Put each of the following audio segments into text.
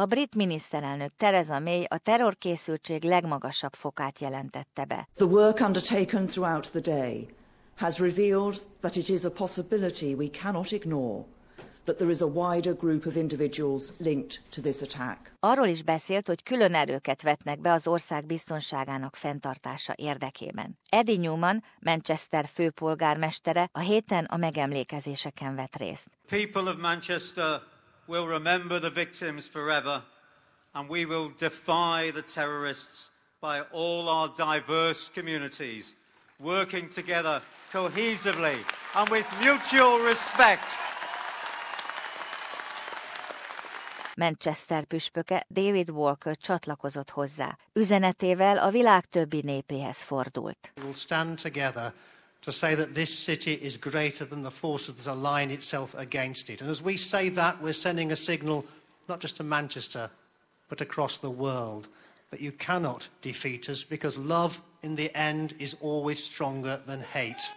A brit miniszterelnök Theresa May a terrorkészültség legmagasabb fokát jelentette be. The work undertaken throughout the day has revealed that it is a possibility we cannot ignore that there is a wider group of individuals linked to this attack. Arról is beszélt, hogy külön erőket vetnek be az ország biztonságának fenntartása érdekében. Eddie Newman, Manchester főpolgármestere a héten a megemlékezéseken vett részt. People of Manchester will remember the victims forever and we will defy the terrorists by all our diverse communities working together cohesively and with mutual respect. Manchester püspöke David Walker csatlakozott hozzá. Üzenetével a világ többi népéhez fordult. We will stand together to say that this city is greater than the forces that align itself against it. And as we say that, we're sending a signal not just to Manchester, but across the world that you cannot defeat us because love in the end is always stronger than hate.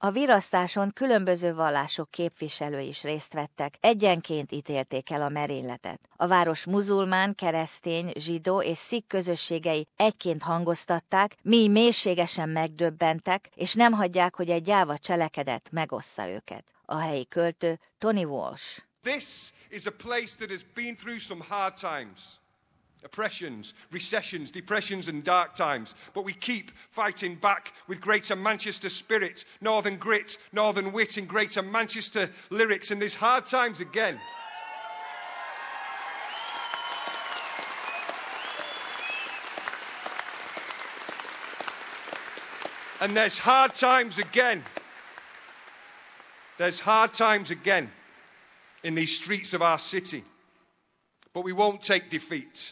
A virasztáson különböző vallások képviselői is részt vettek, egyenként ítélték el a merényletet. A város muzulmán, keresztény, zsidó és szik közösségei egyként hangoztatták, mi mélységesen megdöbbentek, és nem hagyják, hogy egy gyáva cselekedet megossza őket. A helyi költő Tony Walsh. This is a place that has been through some hard times. Oppressions, recessions, depressions, and dark times. But we keep fighting back with greater Manchester spirit, northern grit, northern wit, and greater Manchester lyrics. And there's hard times again. And there's hard times again. There's hard times again in these streets of our city. But we won't take defeat.